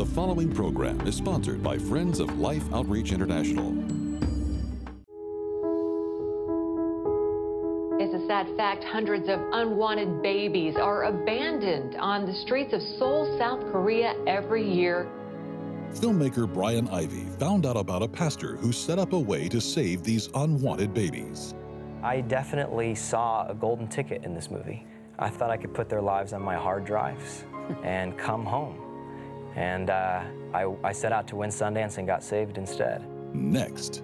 The following program is sponsored by Friends of Life Outreach International. It's a sad fact hundreds of unwanted babies are abandoned on the streets of Seoul, South Korea every year. Filmmaker Brian Ivie found out about a pastor who set up a way to save these unwanted babies. I definitely saw a golden ticket in this movie. I thought I could put their lives on my hard drives and come home. And uh, I, I set out to win Sundance and got saved instead. Next.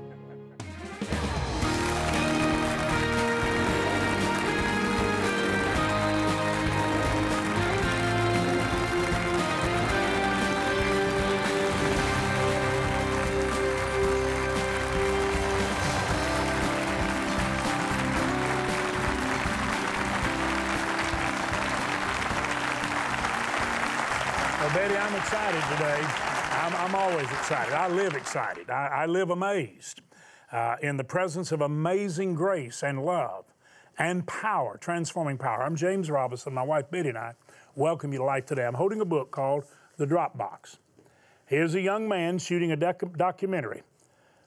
Betty, I'm excited today. I'm, I'm always excited. I live excited. I, I live amazed uh, in the presence of amazing grace and love and power, transforming power. I'm James Robison. My wife Betty and I welcome you to life today. I'm holding a book called The Drop Box. Here's a young man shooting a doc- documentary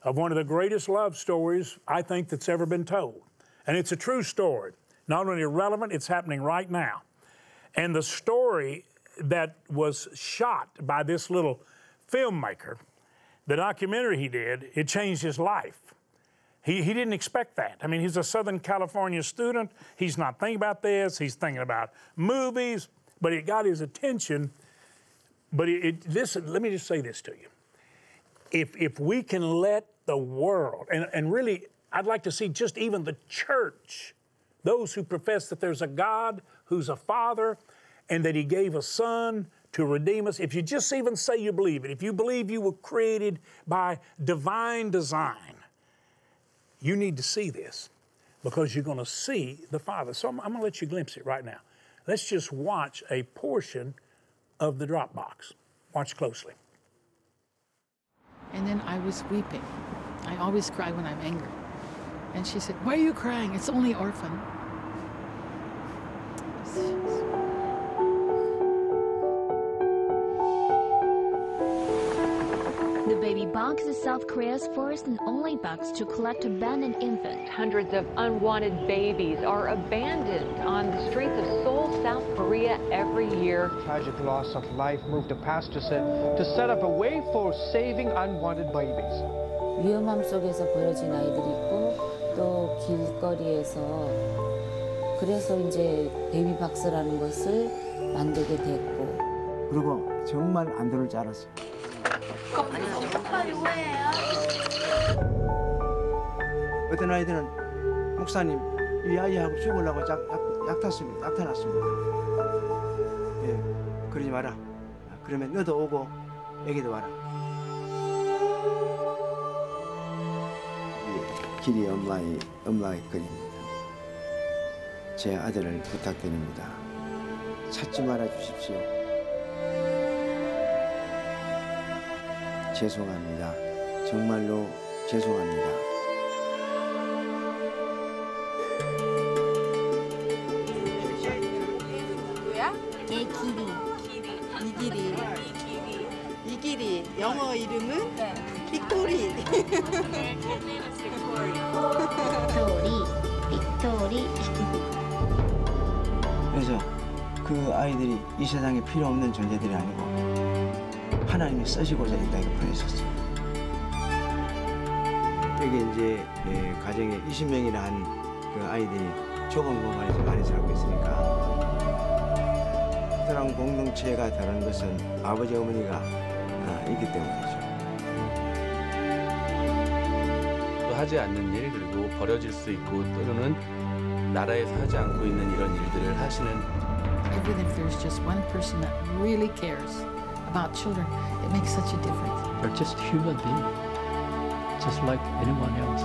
of one of the greatest love stories I think that's ever been told. And it's a true story. Not only relevant, it's happening right now. And the story that was shot by this little filmmaker, the documentary he did, it changed his life. He, he didn't expect that. I mean, he's a Southern California student. He's not thinking about this. He's thinking about movies, but it got his attention. But it, it, listen, let me just say this to you. If, if we can let the world, and, and really, I'd like to see just even the church, those who profess that there's a God who's a father and that he gave a son to redeem us, if you just even say you believe it, if you believe you were created by divine design, you need to see this because you're going to see the Father. So I'm, I'm going to let you glimpse it right now. Let's just watch a portion of the Dropbox. Watch closely. And then I was weeping. I always cry when I'm angry. And she said, Why are you crying? It's only orphan. baby box is South Korea's first and only box to collect abandoned infants. Hundreds of unwanted babies are abandoned on the streets of Seoul, South Korea every year. Tragic loss of life moved the pastor said to set up a way for saving unwanted babies. 위험함 속에서 버려진 아이들이 있고 또 길거리에서 그래서 이제 베이비 박스라는 것을 만들게 됐고 그리고 정말 안 들을 줄 알았어요. 어떤 아이들은 목사님 이 아이하고 죽으려고 약, 약, 약 탔습니다. 약 타놨습니다. 예, 그러지 마라. 그러면 너도 오고 애기도 와라. 길이 엄마의 엄마의 거리입니다. 제 아들을 부탁드립니다. 찾지 말아 주십시오. 죄송합니다. 정말로 죄송합니다. 이 길이. 이 길이. 이 길이. 영어 이름은 빅토리. 빅토리, 빅토리. 그래서 그 아이들이 이 세상에 필요 없는 존재들이 아니고 하나님이 쓰시고자 이 땅에 보내셨어요. 여기 이제 예, 가정에 20명이나 한 그 아이들이 좁은 공간에서 많이 살고 있으니까 특별한 공동체가 다른 것은 아버지 어머니가 아, 있기 때문이죠. 또 하지 않는 일 그리고 버려질 수 있고 또는 나라에서 하지 않고 있는 이런 일들을 하시는 Even if there's just one person that really cares about children, it makes such a difference. They're just human beings, just like anyone else.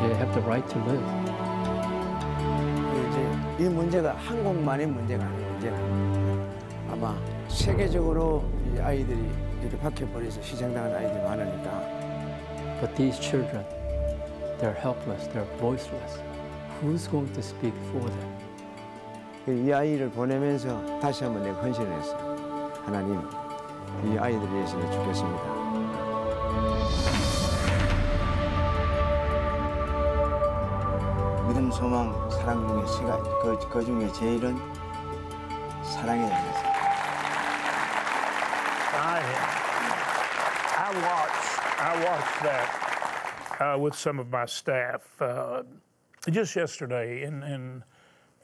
They have the right to live. 이제 이 문제가 한국만의 문제가 아니에요. 문제가 아마 세계적으로 이 아이들이 이렇게 박혀버려서 희생당한 아이들이 많으니까 But these children, they're helpless, they're voiceless. Who's going to speak for them? 이 아이를 보내면서 다시 한번 내가 헌신했어요. 하나님, 이 아이들을 위해서 죽겠습니다. 믿음, 소망, 사랑 중에 시가 그, 그 중에 제일은 사랑이라는 것입니다. I, I watched, I watched that uh, with some of my staff uh, just yesterday, and, and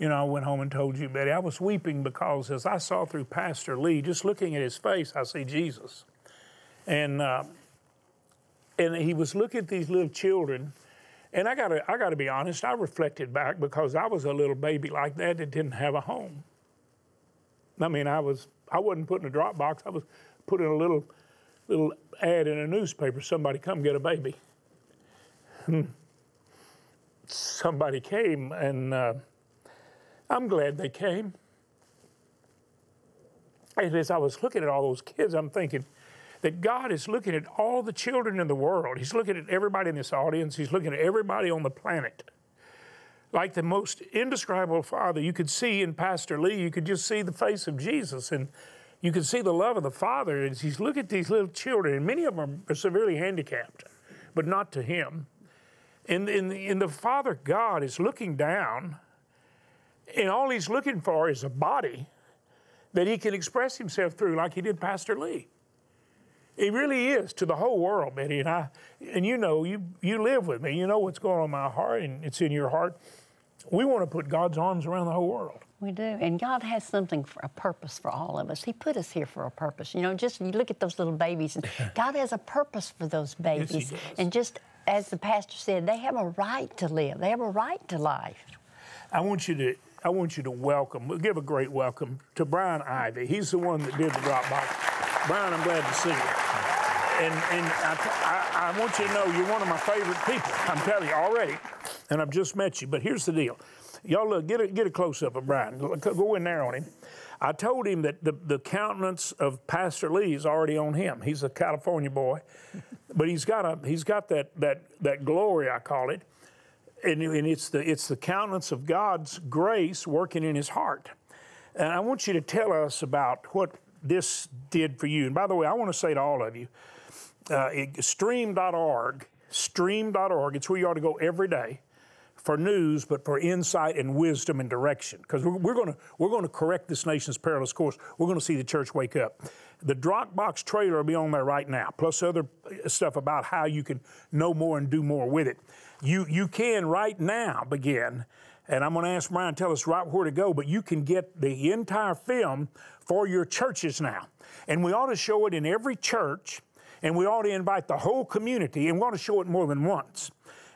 you know, I went home and told you, Betty, I was weeping because as I saw through Pastor Lee, just looking at his face, I see Jesus, and uh, and he was looking at these little children. And I gotta, I gotta be honest. I reflected back because I was a little baby like that that didn't have a home. I mean, I was, I wasn't put in a drop box. I was put in a little, little ad in a newspaper. Somebody come get a baby. Somebody came, and uh, I'm glad they came. And as I was looking at all those kids, I'm thinking that God is looking at all the children in the world. He's looking at everybody in this audience. He's looking at everybody on the planet. Like the most indescribable Father, you could see in Pastor Lee, you could just see the face of Jesus, and you could see the love of the Father as He's looking at these little children, and many of them are severely handicapped, but not to Him. And, and, and the Father God is looking down, and all He's looking for is a body that He can express Himself through, like He did Pastor Lee. He really is to the whole world, Betty. And I, and you know, you you live with me. You know what's going on in my heart, and it's in your heart. We want to put God's arms around the whole world. We do. And God has something for a purpose for all of us. He put us here for a purpose. You know, just you look at those little babies, and God has a purpose for those babies. does. and just as the pastor said, they have a right to live. They have a right to life. I want you to I want you to welcome, give a great welcome to Brian Ivie. He's the one that did the Dropbox. Brian, I'm glad to see you. And and I, I, I want you to know you're one of my favorite people. I'm telling you already, and I've just met you. But here's the deal, y'all look get a get a close up of Brian. Go- Go in there on him. I told him that the, the countenance of Pastor Lee is already on him. He's a California boy, but he's got a he's got that that that glory I call it and, and it's the it's the countenance of God's grace working in his heart. And I want you to tell us about what this did for you. And by the way, I want to say to all of you, uh, stream.org, stream.org, it's where you ought to go every day for news, but for insight and wisdom and direction. Because we're, we're we're going to correct this nation's perilous course. We're going to see the church wake up. The Dropbox trailer will be on there right now, plus other stuff about how you can know more and do more with it. You you can right now begin, and I'm going to ask Brian to tell us right where to go. But you can get the entire film for your churches now, and we ought to show it in every church, and we ought to invite the whole community, and we ought to show it more than once.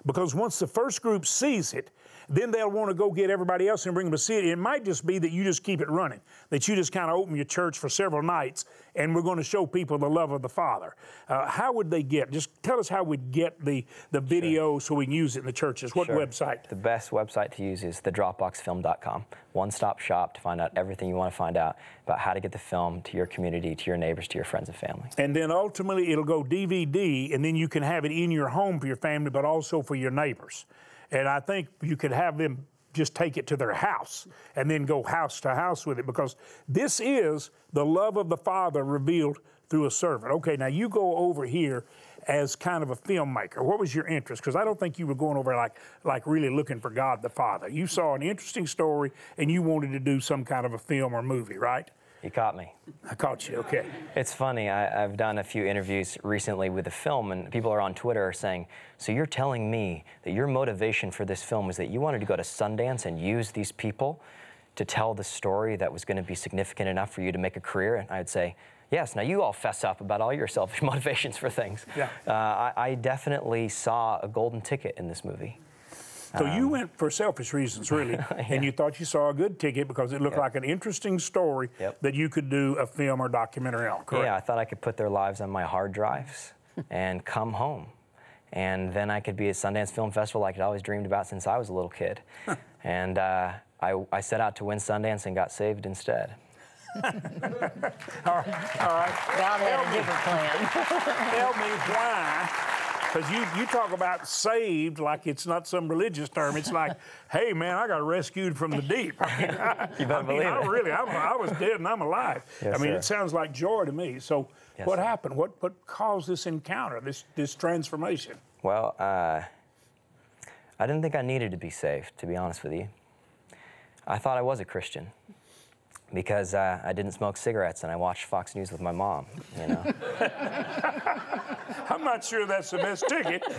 Because once the first group sees it, then they'll want to go get everybody else and bring them to see it. It might just be that you just keep it running, that you just kind of open your church for several nights, and we're going to show people the love of the Father. Uh, how would they get? Just tell us how we'd get the the video so we can use it in the churches. What Sure. website? The best website to use is thedropboxfilm.com. One stop shop to find out everything you want to find out about how to get the film to your community, to your neighbors, to your friends and family. And then ultimately it'll go DVD, and then you can have it in your home for your family, but also for your neighbors. And I think you could have them just take it to their house and then go house to house with it because this is the love of the Father revealed through a servant. Okay, now you go over here as kind of a filmmaker. What was your interest? Because I don't think you were going over like like really looking for God the Father. You saw an interesting story and you wanted to do some kind of a film or movie, right? You caught me. I caught you. Okay. It's funny. I, I've done a few interviews recently with the film, and people are on Twitter saying, "So you're telling me that your motivation for this film was that you wanted to go to Sundance and use these people to tell the story that was going to be significant enough for you to make a career?" And I'd say, "Yes." Now you all fess up about all your selfish motivations for things. Yeah. Uh, I, I definitely saw a golden ticket in this movie. So you Um, went for selfish reasons, really, and you thought you saw a good ticket because it looked Yep. like an interesting story Yep. that you could do a film or documentary on. Correct? Yeah, I thought I could put their lives on my hard drives and come home. And then I could be at Sundance Film Festival like I'd always dreamed about since I was a little kid. and uh, I, I set out to win Sundance and got saved instead. all right, all right. God had a different plan. Tell me why Because you, you talk about saved like it's not some religious term. It's like, hey, man, I got rescued from the deep. I mean, I, You better I mean, believe I it. really, I'm, I was dead and I'm alive. Yes, I mean, sir. it sounds like joy to me. So, Yes, what sir. happened? What, what caused this encounter, this, this transformation? Well, uh, I didn't think I needed to be saved, to be honest with you. I thought I was a Christian because uh, I didn't smoke cigarettes and I watched Fox News with my mom. You know, I'm not sure that's the best ticket.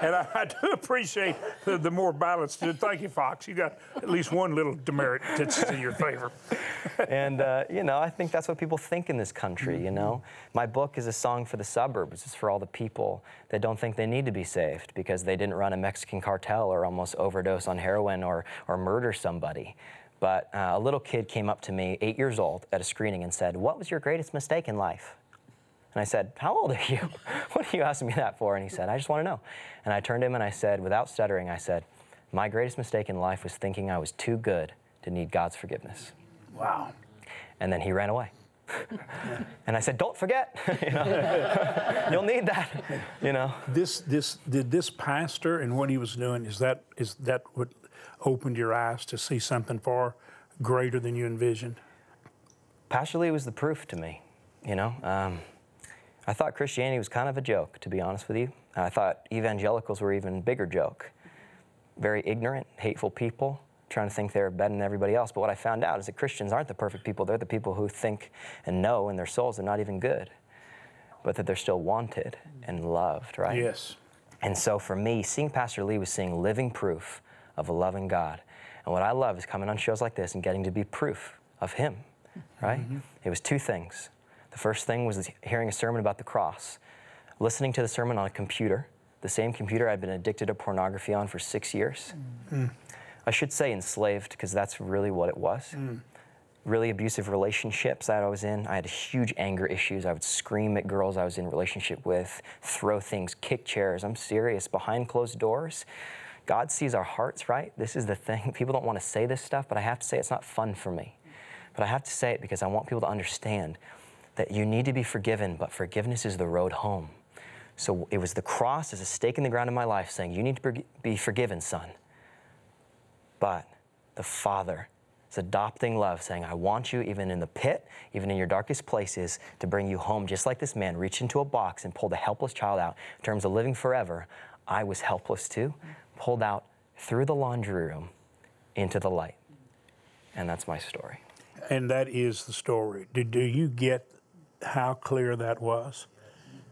and I, I do appreciate the, the more balanced. Thank you, Fox. You got at least one little demerit that's in your favor. and uh, you know, I think that's what people think in this country. You know, my book is a song for the suburbs. It's for all the people that don't think they need to be saved because they didn't run a Mexican cartel or almost overdose on heroin or or murder somebody. But uh, a little kid came up to me, eight years old, at a screening and said, "What was your greatest mistake in life?" And I said, How old are you? what are you asking me that for? And he said, I just want to know. And I turned to him and I said, without stuttering, I said, My greatest mistake in life was thinking I was too good to need God's forgiveness. Wow. And then he ran away. and I said, Don't forget, you know, you'll need that, you know. This, this, did this pastor and what he was doing, is that, is that what opened your eyes to see something far greater than you envisioned? Pastor Lee was the proof to me, you know. Um, I thought Christianity was kind of a joke, to be honest with you. I thought evangelicals were even bigger joke. Very ignorant, hateful people trying to think they're better than everybody else. But what I found out is that Christians aren't the perfect people. They're the people who think and know in their souls they're not even good, but that they're still wanted and loved, right? Yes. And so for me, seeing Pastor Lee was seeing living proof of a loving God. And what I love is coming on shows like this and getting to be proof of Him, right? Mm-hmm. It was two things. The first thing was hearing a sermon about the cross, listening to the sermon on a computer, the same computer I'd been addicted to pornography on for six years. Mm. Mm. I should say enslaved, because that's really what it was. Mm. Really abusive relationships that I was in. I had huge anger issues. I would scream at girls I was in relationship with, throw things, kick chairs. I'm serious. Behind closed doors, God sees our hearts, right? This is the thing. People don't want to say this stuff, but I have to say it's not fun for me. But I have to say it because I want people to understand that you need to be forgiven, but forgiveness is the road home. So it was the cross as a stake in the ground in my life saying, You need to be- forgiven, son. But the Father is adopting love, saying, I want you, even in the pit, even in your darkest places, to bring you home, just like this man reached into a box and pulled a helpless child out. In terms of living forever, I was helpless too, pulled out through the laundry room into the light. And that's my story. And that is the story. Do, do you get how clear that was?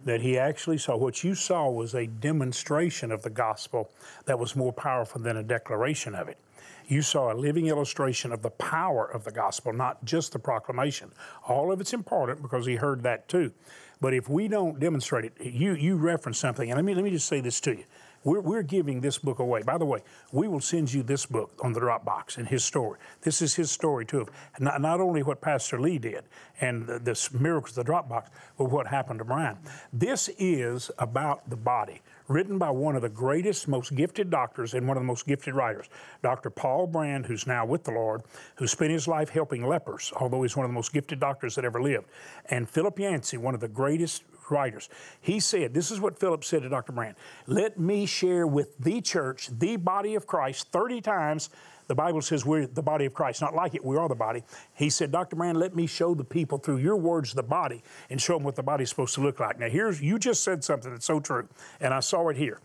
That he actually saw what you saw was a demonstration of the gospel that was more powerful than a declaration of it. You saw a living illustration of the power of the gospel, not just the proclamation. All of it's important because he heard that too. But if we don't demonstrate it, you you reference something, and let me let me just say this to you. We're, we're giving this book away. By the way, we will send you this book on the Dropbox and his story. This is his story too, not, not only what Pastor Lee did and the, the miracles of the Dropbox, but what happened to Brian. This is about the body, written by one of the greatest, most gifted doctors and one of the most gifted writers, Dr. Paul Brand, who's now with the Lord, who spent his life helping lepers, although he's one of the most gifted doctors that ever lived, and Philip Yancey, one of the greatest writers. He said, This is what Philip said to Dr. Brand Let me share with the church, the body of Christ, 30 times. The Bible says we're the body of Christ, not like it, we are the body. He said, Dr. Brand, let me show the people through your words the body and show them what the body's supposed to look like. Now, here's, you just said something that's so true, and I saw it here.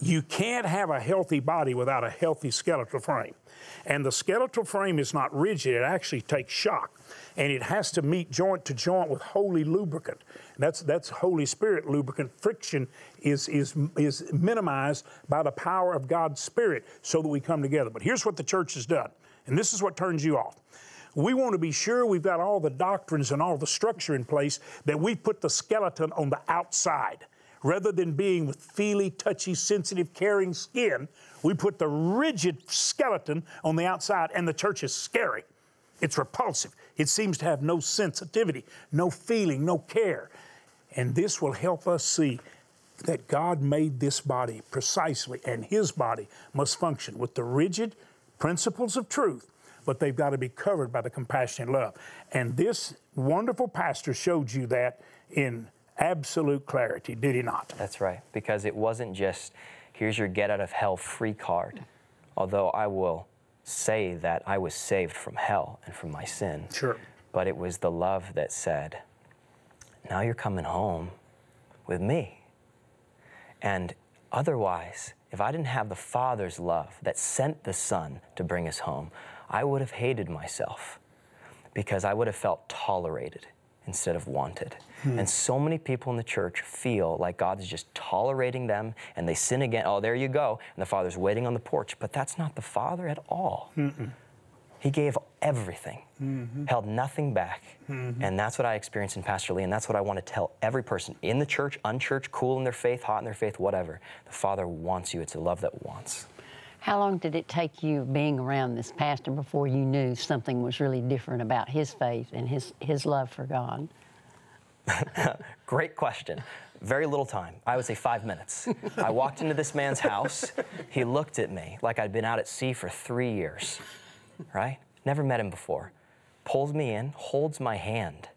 You can't have a healthy body without a healthy skeletal frame. And the skeletal frame is not rigid, it actually takes shock. And it has to meet joint to joint with holy lubricant. That's, that's Holy Spirit lubricant. Friction is, is, is minimized by the power of God's Spirit so that we come together. But here's what the church has done, and this is what turns you off. We want to be sure we've got all the doctrines and all the structure in place that we put the skeleton on the outside. Rather than being with feely, touchy, sensitive, caring skin, we put the rigid skeleton on the outside, and the church is scary. It's repulsive. It seems to have no sensitivity, no feeling, no care. And this will help us see that God made this body precisely, and His body must function with the rigid principles of truth, but they've got to be covered by the compassion and love. And this wonderful pastor showed you that in absolute clarity, did he not? That's right, because it wasn't just here's your get out of hell free card. Although I will say that I was saved from hell and from my sin. Sure. But it was the love that said, now you're coming home with me. And otherwise, if I didn't have the Father's love that sent the Son to bring us home, I would have hated myself because I would have felt tolerated instead of wanted. Hmm. And so many people in the church feel like God is just tolerating them and they sin again. Oh, there you go. And the Father's waiting on the porch. But that's not the Father at all. Mm-mm. He gave everything, Mhm. held nothing back. Mhm. And that's what I experienced in Pastor Lee. And that's what I want to tell every person in the church, unchurched, cool in their faith, hot in their faith, whatever. The Father wants you. It's a love that wants. How long did it take you being around this pastor before you knew something was really different about his faith and his, his love for God? Great question. Very little time. I would say five minutes. I walked into this man's house. He looked at me like I'd been out at sea for three years, right? Never met him before. Pulls me in, holds my hand.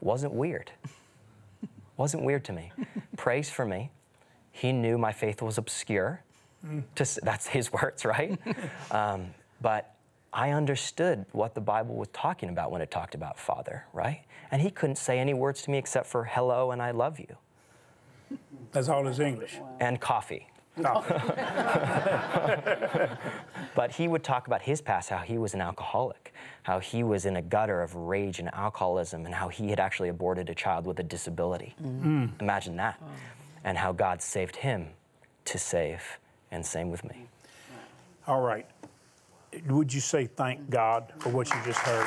Wasn't weird. Wasn't weird to me. Prays for me. He knew my faith was obscure. That's his words, right? um, but I understood what the Bible was talking about when it talked about Father, right? And he couldn't say any words to me except for hello and I love you. That's all his English. And coffee. but he would talk about his past, how he was an alcoholic, how he was in a gutter of rage and alcoholism, and how he had actually aborted a child with a disability. Mm. Imagine that. And how God saved him to save, and same with me. All right. Would you say thank God for what you just heard?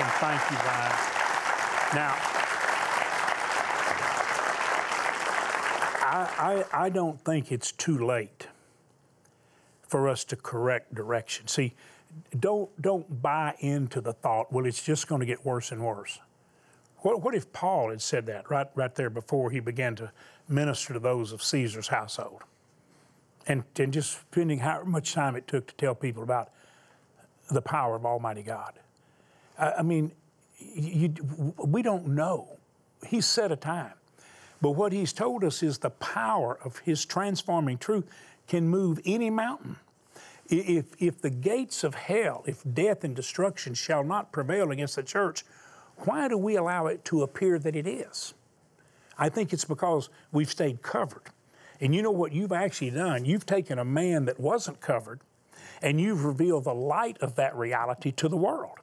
And thank you, Brian. Now, I, I, don't think it's too late for us to correct direction. See, don't, don't buy into the thought, well, it's just going to get worse and worse. What, what if Paul had said that right, right there before he began to minister to those of Caesar's household? And, and just spending how much time it took to tell people about the power of Almighty God. I, I mean, you, we don't know. He set a time. But what he's told us is the power of his transforming truth can move any mountain. If, if the gates of hell, if death and destruction shall not prevail against the church, why do we allow it to appear that it is? I think it's because we've stayed covered. And you know what you've actually done? You've taken a man that wasn't covered and you've revealed the light of that reality to the world.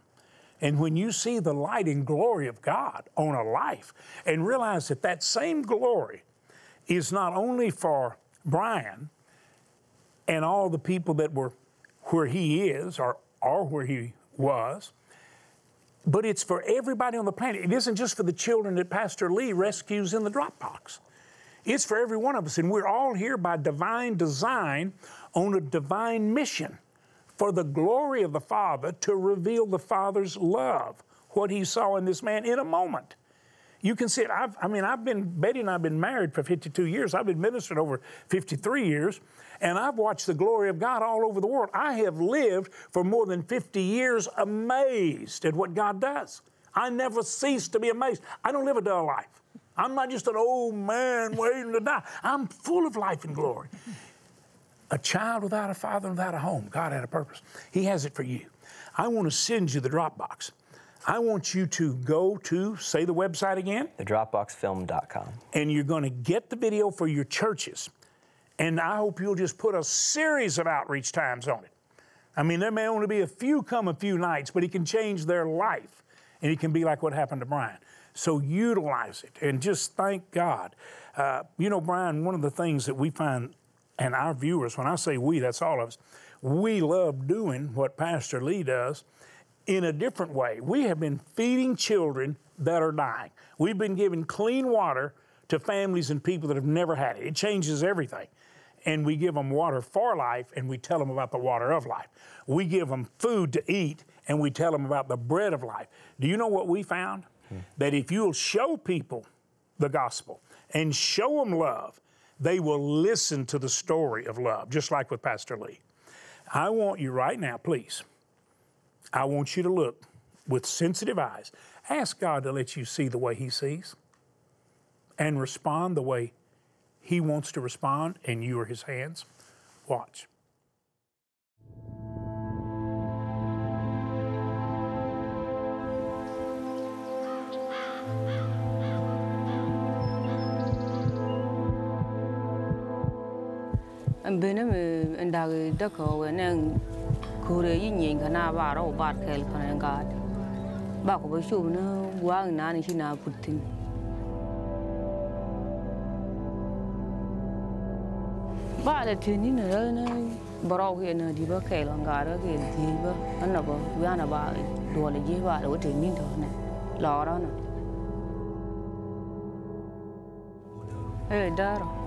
And when you see the light and glory of God on a life and realize that that same glory is not only for Brian and all the people that were where he is or, or where he was, but it's for everybody on the planet. It isn't just for the children that Pastor Lee rescues in the Dropbox. It's for every one of us. And we're all here by divine design on a divine mission for the glory of the Father to reveal the Father's love, what he saw in this man in a moment. You can see it. I've, I mean, I've been, Betty and I have been married for 52 years. I've been ministered over 53 years, and I've watched the glory of God all over the world. I have lived for more than 50 years amazed at what God does. I never cease to be amazed. I don't live a dull life. I'm not just an old man waiting to die. I'm full of life and glory. A child without a father and without a home. God had a purpose. He has it for you. I want to send you the Dropbox. I want you to go to, say the website again, thedropboxfilm.com. and you're going to get the video for your churches. And I hope you'll just put a series of outreach times on it. I mean, there may only be a few come a few nights, but it can change their life. And it can be like what happened to Brian. So utilize it and just thank God. Uh, you know, Brian, one of the things that we find, and our viewers, when I say we, that's all of us, we love doing what Pastor Lee does in a different way. We have been feeding children that are dying. We've been giving clean water to families and people that have never had it. It changes everything. And we give them water for life and we tell them about the water of life. We give them food to eat and we tell them about the bread of life. Do you know what we found? Hmm. That if you'll show people the gospel and show them love, they will listen to the story of love, just like with Pastor Lee. I want you right now, please, I want you to look with sensitive eyes. Ask God to let you see the way He sees. and respond the way He wants to respond, and you are His hands? Watch. Bene me ndagi dako wenen kure yin kana ba ro ba kel kana ga ba ko ba shu na wa na ni shi na putin ba da tini na ra na baro ke na di ba kel ga ra ke di ba an ba wa na ba do le ji ba da tini to ne lo ra na eh daro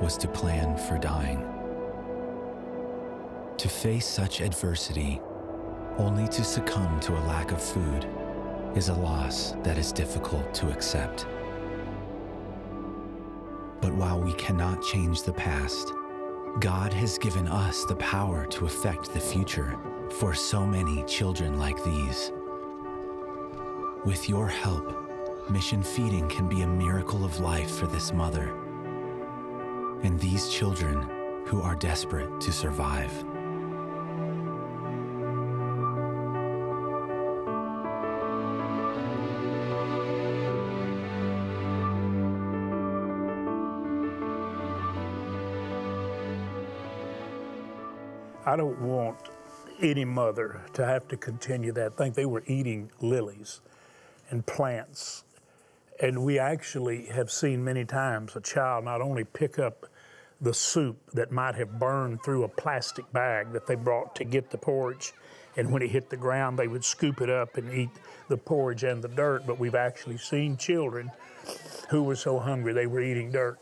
was to plan for dying. To face such adversity, only to succumb to a lack of food, is a loss that is difficult to accept. But while we cannot change the past, God has given us the power to affect the future for so many children like these. With your help, Mission Feeding can be a miracle of life for this mother and these children who are desperate to survive. I don't want any mother to have to continue that. Think they were eating lilies and plants. And we actually have seen many times a child not only pick up the soup that might have burned through a plastic bag that they brought to get the porridge, and when it hit the ground, they would scoop it up and eat the porridge and the dirt. But we've actually seen children who were so hungry they were eating dirt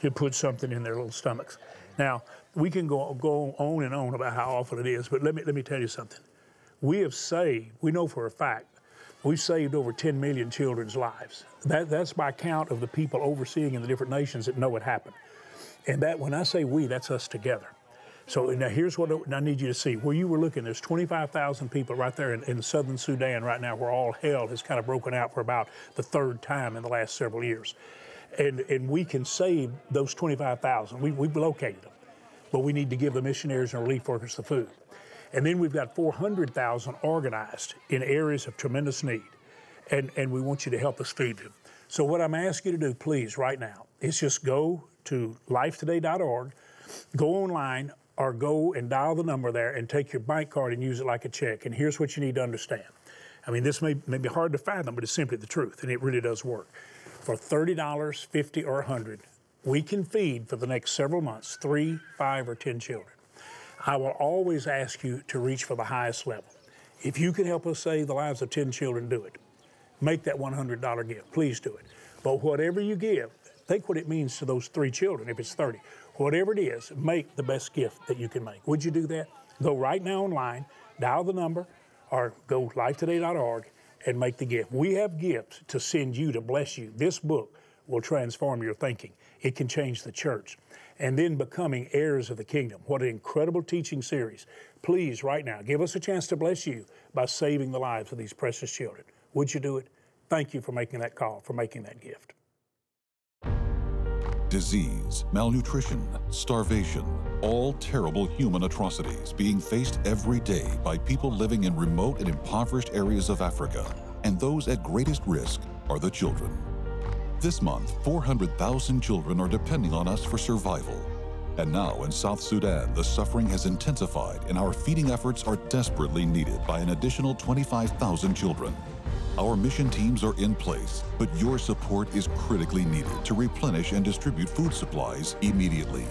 to put something in their little stomachs. Now, we can go, go on and on about how awful it is, but let me, let me tell you something. We have saved, we know for a fact, we've saved over 10 million children's lives. That, that's by count of the people overseeing in the different nations that know it happened. And that, when I say we, that's us together. So now here's what I need you to see. Where you were looking, there's 25,000 people right there in, in southern Sudan right now where all hell has kind of broken out for about the third time in the last several years. And, and we can save those 25,000. We, we've located them. But we need to give the missionaries and relief workers the food. And then we've got 400,000 organized in areas of tremendous need. And, and we want you to help us feed them. So what I'm asking you to do, please, right now, is just go to lifetoday.org, go online, or go and dial the number there and take your bank card and use it like a check. And here's what you need to understand. I mean, this may, may be hard to fathom, but it's simply the truth, and it really does work. For $30, 50 or 100 we can feed for the next several months three, five, or 10 children. I will always ask you to reach for the highest level. If you can help us save the lives of 10 children, do it. Make that $100 gift. Please do it. But whatever you give, think what it means to those three children if it's 30. Whatever it is, make the best gift that you can make. Would you do that? Go right now online, dial the number, or go lifetoday.org and make the gift. We have gifts to send you to bless you. This book will transform your thinking. It can change the church. And then becoming heirs of the kingdom. What an incredible teaching series. Please, right now, give us a chance to bless you by saving the lives of these precious children. Would you do it? Thank you for making that call, for making that gift. Disease, malnutrition, starvation, all terrible human atrocities being faced every day by people living in remote and impoverished areas of Africa. And those at greatest risk are the children. This month, 400,000 children are depending on us for survival. And now in South Sudan, the suffering has intensified and our feeding efforts are desperately needed by an additional 25,000 children. Our mission teams are in place, but your support is critically needed to replenish and distribute food supplies immediately.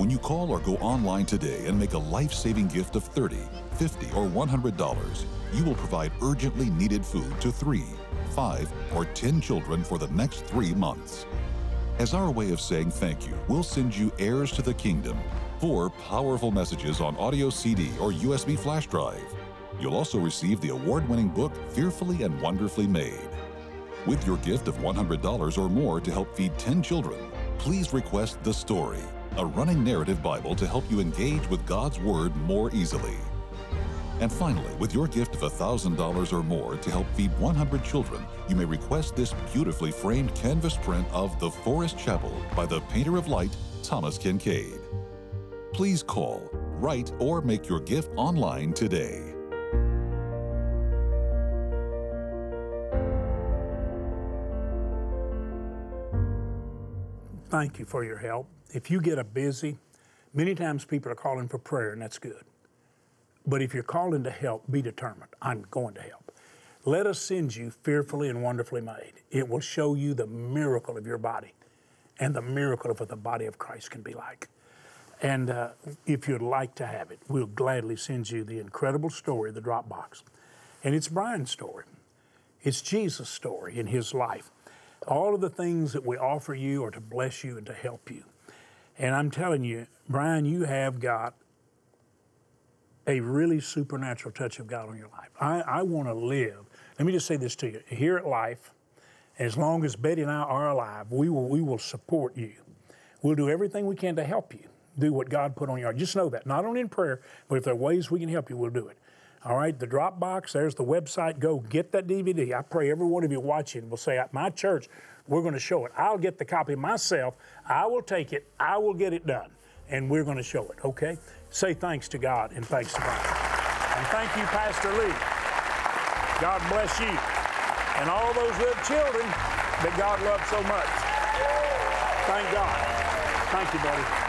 When you call or go online today and make a life saving gift of $30, $50, or $100, you will provide urgently needed food to three, five, or 10 children for the next three months. As our way of saying thank you, we'll send you Heirs to the Kingdom, four powerful messages on audio CD or USB flash drive. You'll also receive the award winning book Fearfully and Wonderfully Made. With your gift of $100 or more to help feed 10 children, please request The Story, a running narrative Bible to help you engage with God's Word more easily. And finally, with your gift of $1,000 or more to help feed 100 children, you may request this beautifully framed canvas print of The Forest Chapel by the painter of light, Thomas Kinkade. Please call, write, or make your gift online today. Thank you for your help. If you get a busy, many times people are calling for prayer, and that's good. But if you're calling to help, be determined. I'm going to help. Let us send you fearfully and wonderfully made. It will show you the miracle of your body and the miracle of what the body of Christ can be like. And uh, if you'd like to have it, we'll gladly send you the incredible story, of the Dropbox. And it's Brian's story. It's Jesus' story in his life. All of the things that we offer you are to bless you and to help you. And I'm telling you, Brian, you have got a really supernatural touch of God on your life. I, I want to live. Let me just say this to you. Here at Life, as long as Betty and I are alive, we will, we will support you. We'll do everything we can to help you do what God put on your heart. Just know that. Not only in prayer, but if there are ways we can help you, we'll do it. All right, the Dropbox, there's the website. Go get that DVD. I pray every one of you watching will say, At my church, we're going to show it. I'll get the copy myself. I will take it. I will get it done. And we're going to show it, okay? Say thanks to God and thanks to God. And thank you, Pastor Lee. God bless you. And all those little children that God loves so much. Thank God. Thank you, buddy.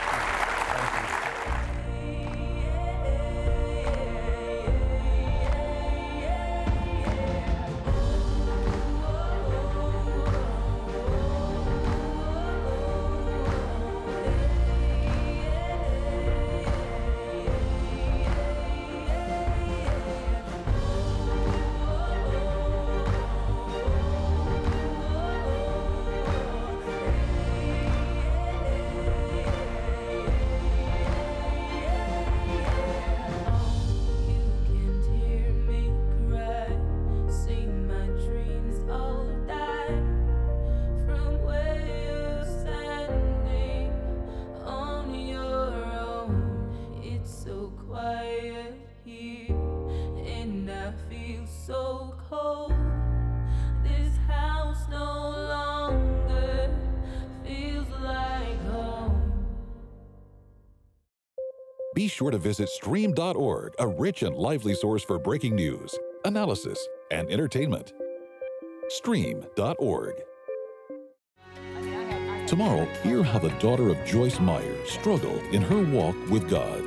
Sure to visit stream.org, a rich and lively source for breaking news, analysis, and entertainment. Stream.org. Tomorrow, hear how the daughter of Joyce Meyer struggled in her walk with God.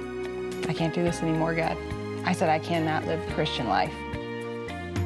I can't do this anymore, God. I said I cannot live Christian life.